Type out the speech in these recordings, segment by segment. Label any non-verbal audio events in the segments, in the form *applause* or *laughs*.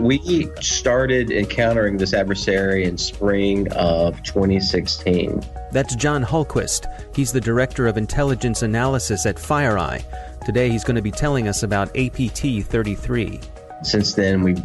We started encountering this adversary in spring of 2016. That's John Hultquist. He's the Director of Intelligence Analysis at FireEye. Today he's going to be telling us about APT 33. Since then, we've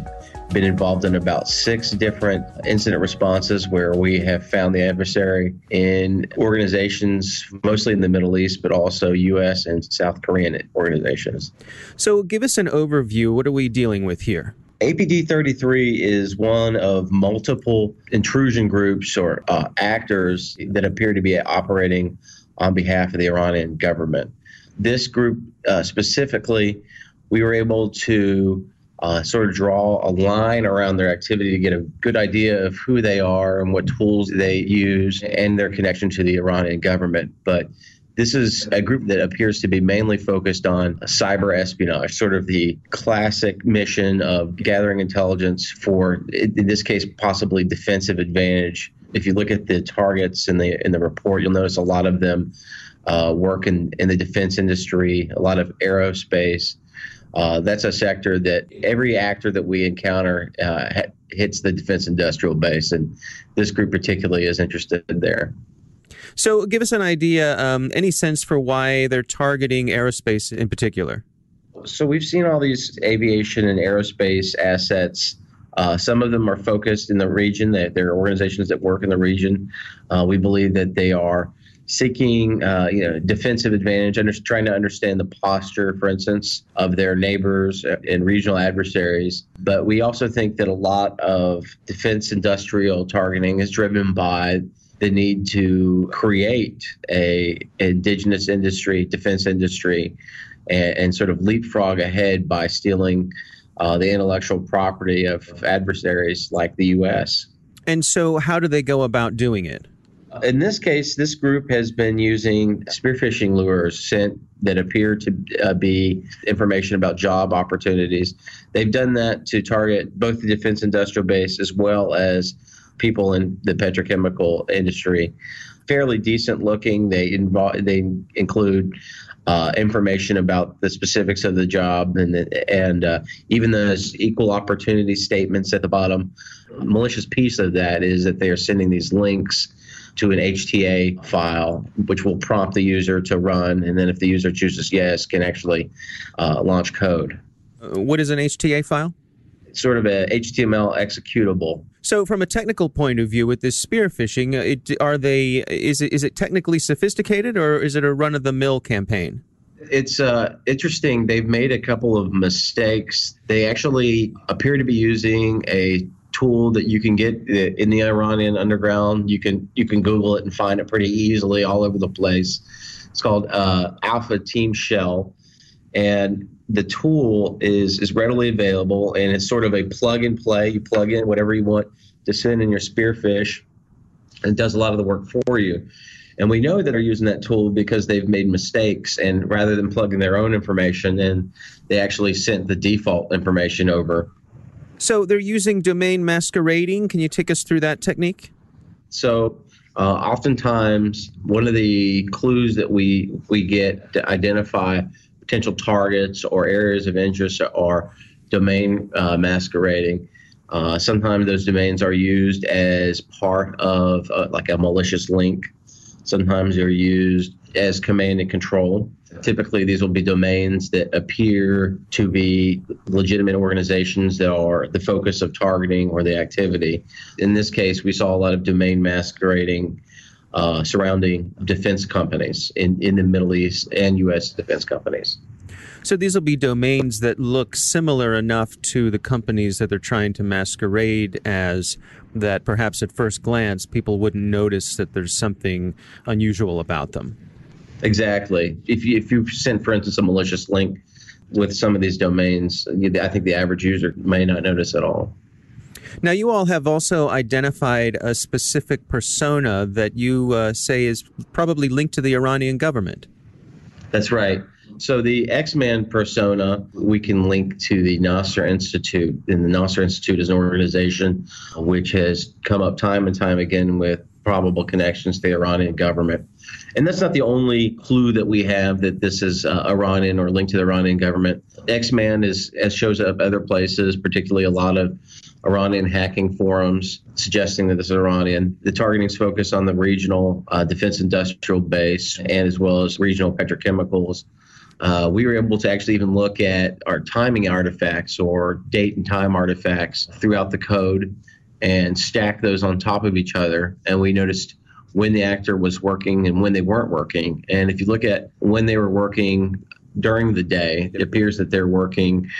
been involved in about six different incident responses where we have found the adversary in organizations, mostly in the Middle East, but also U.S. and South Korean organizations. So, give us an overview. What are we dealing with here? APT 33 is one of multiple intrusion groups or uh, actors that appear to be operating on behalf of the Iranian government. This group uh, specifically, we were able to uh, sort of draw a line around their activity to get a good idea of who they are and what tools they use and their connection to the Iranian government. But this is a group that appears to be mainly focused on cyber espionage, sort of the classic mission of gathering intelligence for, in this case, possibly defensive advantage. If you look at the targets in the in the report, you'll notice a lot of them uh, work in, in the defense industry, a lot of aerospace. Uh, that's a sector that every actor that we encounter uh, hits the defense industrial base, and this group particularly is interested there. So, give us an idea, um, any sense for why they're targeting aerospace in particular? So, we've seen all these aviation and aerospace assets. Uh, some of them are focused in the region, that there are organizations that work in the region. Uh, we believe that they are seeking uh, you know defensive advantage under, trying to understand the posture for instance of their neighbors and regional adversaries but we also think that a lot of defense industrial targeting is driven by the need to create a indigenous industry, defense industry, and, and sort of leapfrog ahead by stealing uh, the intellectual property of adversaries like the U.S. And so, how do they go about doing it? In this case, this group has been using spear phishing lures sent that appear to uh, be information about job opportunities. They've done that to target both the defense industrial base as well as people in the petrochemical industry. Fairly decent looking. They involve they include uh, information about the specifics of the job and the, and uh, even those equal opportunity statements at the bottom. Malicious piece of that is that they are sending these links to an HTA file, which will prompt the user to run, and then if the user chooses yes, can actually uh, launch code. What is an HTA file? Sort of a HTML executable. So, from a technical point of view, with this spear phishing, uh, it, are they is it is it technically sophisticated or is it a run of the mill campaign? It's uh, interesting. They've made a couple of mistakes. They actually appear to be using a tool that you can get in the Iranian underground. You can you can Google it and find it pretty easily all over the place. It's called uh, ALFA TEaM Shell, and the tool is is readily available and it's sort of a plug and play. You plug in whatever you want to send in your spear phish, and it does a lot of the work for you. And we know that they're using that tool because they've made mistakes, and rather than plugging their own information in, they actually sent the default information over. So they're using domain masquerading. Can you take us through that technique? So uh, oftentimes, one of the clues that we we get to identify potential targets or areas of interest are domain uh, masquerading. Uh, sometimes those domains are used as part of uh, like a malicious link. Sometimes they're used as command and control. Typically, these will be domains that appear to be legitimate organizations that are the focus of targeting or the activity. In this case, we saw a lot of domain masquerading uh, surrounding defense companies in, in the Middle East and U.S. defense companies. So these will be domains that look similar enough to the companies that they're trying to masquerade as that perhaps at first glance people wouldn't notice that there's something unusual about them. Exactly. If you if you sent, for instance, a malicious link with some of these domains, I think the average user may not notice at all. Now, you all have also identified a specific persona that you uh, say is probably linked to the Iranian government. That's right. So the X-Man persona we can link to the Nasr Institute, and the Nasr Institute is an organization which has come up time and time again with probable connections to the Iranian government. And that's not the only clue that we have that this is uh, Iranian or linked to the Iranian government. X-Man is as shows up other places, particularly a lot of Iranian hacking forums suggesting that this is Iranian. The targeting is focused on the regional uh, defense industrial base and as well as regional petrochemicals. Uh, we were able to actually even look at our timing artifacts or date and time artifacts throughout the code and stack those on top of each other. And we noticed when the actor was working and when they weren't working. And if you look at when they were working during the day, it appears that they're working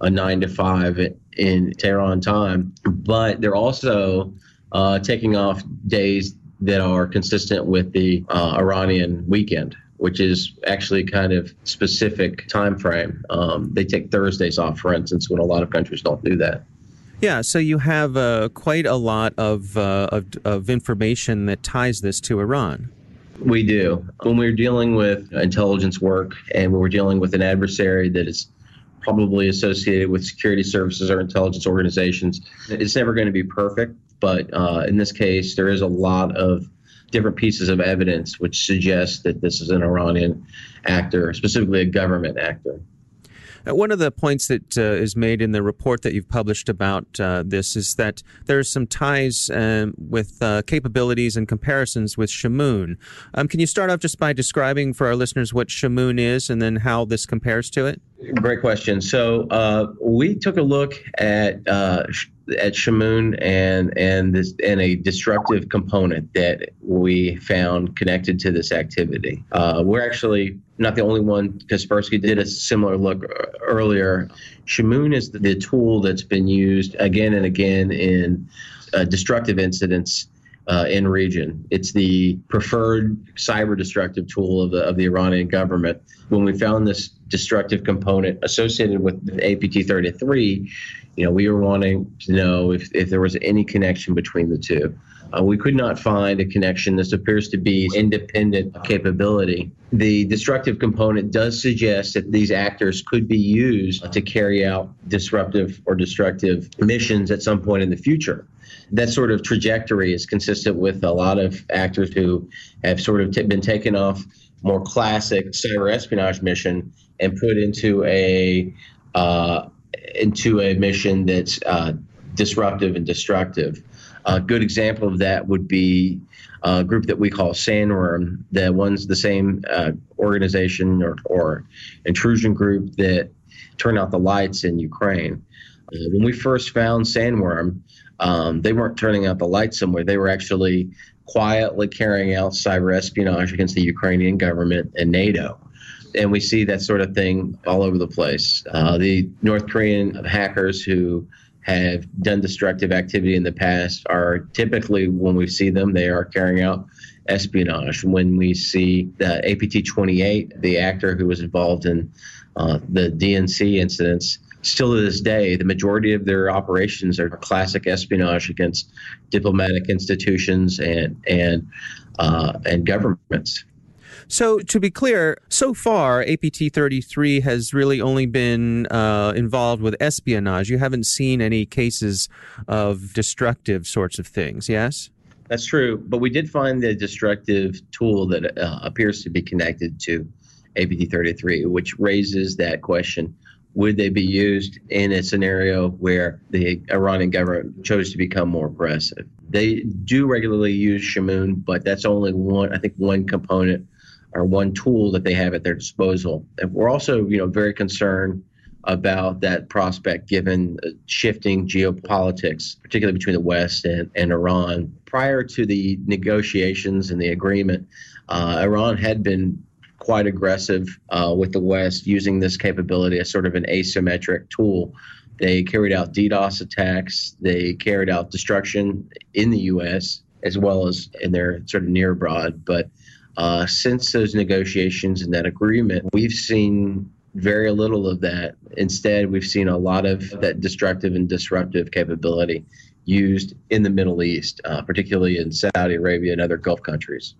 a nine to five in Tehran time, but they're also uh, taking off days that are consistent with the uh, Iranian weekend which is actually kind of specific time frame. Um, they take Thursdays off, for instance, when a lot of countries don't do that. Yeah, so you have uh, quite a lot of, uh, of, of information that ties this to Iran. We do. When we're dealing with intelligence work and when we're dealing with an adversary that is probably associated with security services or intelligence organizations. It's never going to be perfect, but uh, in this case, there is a lot of different pieces of evidence which suggest that this is an Iranian actor, specifically a government actor. Uh, one of the points that uh, is made in the report that you've published about uh, this is that there are some ties um, with uh, capabilities and comparisons with Shamoon. Um, can you start off just by describing for our listeners what Shamoon is and then how this compares to it? Great question. So uh, we took a look at uh, at Shamoon and and this and a destructive component that we found connected to this activity. Uh, we're actually not the only one. Kaspersky did a similar look earlier. Shamoon is the, the tool that's been used again and again in uh, destructive incidents uh, in region. It's the preferred cyber destructive tool of the of the Iranian government. When we found this destructive component associated with APT 33, you know, we were wanting to know if, if there was any connection between the two. Uh, we could not find a connection. This appears to be independent capability. The destructive component does suggest that these actors could be used to carry out disruptive or destructive missions at some point in the future. That sort of trajectory is consistent with a lot of actors who have sort of t- been taken off more classic cyber espionage mission and put into a uh, into a mission that's uh, disruptive and destructive. A good example of that would be a group that we call Sandworm, The one's the same uh, organization or, or intrusion group that turned out the lights in Ukraine. Uh, when we first found Sandworm, um, they weren't turning out the lights somewhere. They were actually quietly carrying out cyber espionage against the Ukrainian government and NATO. And we see that sort of thing all over the place. Uh, the North Korean hackers who have done destructive activity in the past are typically, when we see them, they are carrying out espionage. When we see the APT 28, the actor who was involved in uh, the DNC incidents, still to this day, the majority of their operations are classic espionage against diplomatic institutions and and uh, and governments. So, to be clear, so far, APT 33 has really only been uh, involved with espionage. You haven't seen any cases of destructive sorts of things, yes? That's true. But we did find the destructive tool that uh, appears to be connected to APT 33, which raises that question would they be used in a scenario where the Iranian government chose to become more aggressive? They do regularly use Shamoon, but that's only one, I think, one component or one tool that they have at their disposal. And we're also, you know, very concerned about that prospect given shifting geopolitics, particularly between the West and, and Iran. Prior to the negotiations and the agreement, uh, Iran had been quite aggressive uh, with the West using this capability as sort of an asymmetric tool. They carried out DDoS attacks, they carried out destruction in the U.S. as well as in their sort of near abroad. But uh, since those negotiations and that agreement, we've seen very little of that. Instead, we've seen a lot of that destructive and disruptive capability used in the Middle East, uh, particularly in Saudi Arabia and other Gulf countries.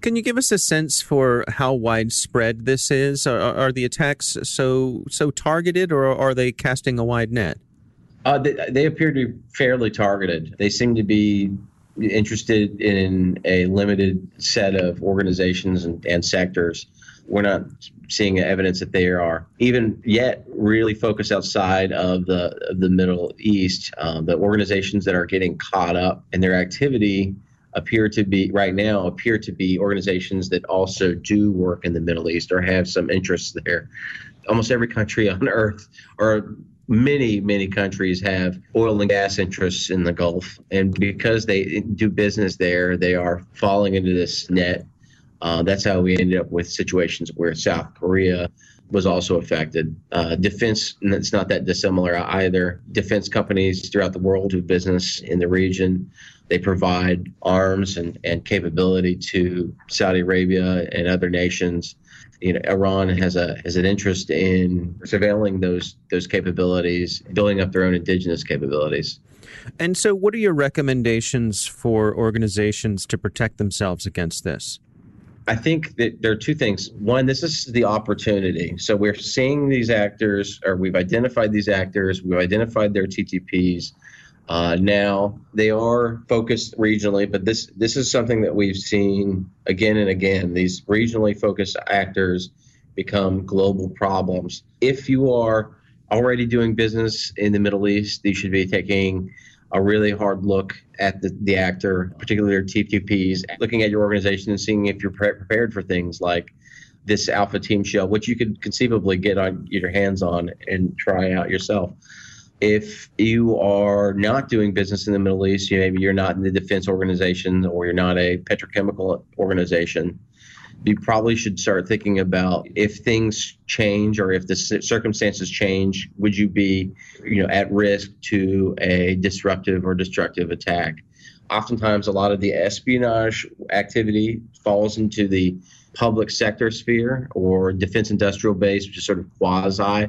Can you give us a sense for how widespread this is? Are, are the attacks so so targeted, or are they casting a wide net? Uh, they, they appear to be fairly targeted. They seem to be interested in a limited set of organizations and, and sectors. We're not seeing evidence that they are even yet really focused outside of the of the Middle East. Um, the organizations that are getting caught up in their activity appear to be right now appear to be organizations that also do work in the Middle East or have some interests there. Almost every country on *laughs* earth, or many many countries, have oil and gas interests in the Gulf, and because they do business there, they are falling into this net. Uh, that's how we ended up with situations where South Korea was also affected. Uh, defense, it's not that dissimilar either. Defense companies throughout the world do business in the region. They provide arms and, and capability to Saudi Arabia and other nations. You know, Iran has a has an interest in surveilling those those capabilities, building up their own indigenous capabilities. And so, what are your recommendations for organizations to protect themselves against this? I think that there are two things. One, this is the opportunity. So we're seeing these actors, or we've identified these actors, we've identified their TTPs. Uh, now they are focused regionally, but this this is something that we've seen again and again. These regionally focused actors become global problems. If you are already doing business in the Middle East, you should be taking a really hard look at the, the actor, particularly their TTPs, looking at your organization and seeing if you're pre- prepared for things like this alpha team shell, which you could conceivably get on get your hands on and try out yourself. If you are not doing business in the Middle East, you, maybe you're not in the defense organization or you're not a petrochemical organization, you probably should start thinking about if things change or if the circumstances change, would you be, you know, at risk to a disruptive or destructive attack? Oftentimes, a lot of the espionage activity falls into the public sector sphere or defense industrial base, which is sort of quasi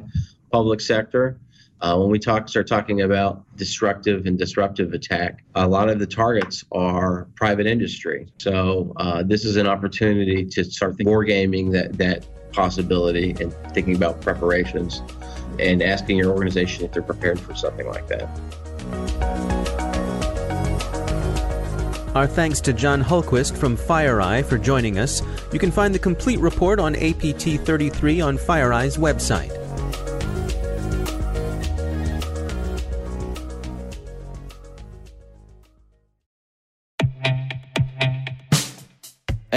public sector. Uh, when we talk, start talking about destructive and disruptive attack, a lot of the targets are private industry. So uh, this is an opportunity to start wargaming that that possibility and thinking about preparations and asking your organization if they're prepared for something like that. Our thanks to John Hultquist from FireEye for joining us. You can find the complete report on APT 33 on FireEye's website.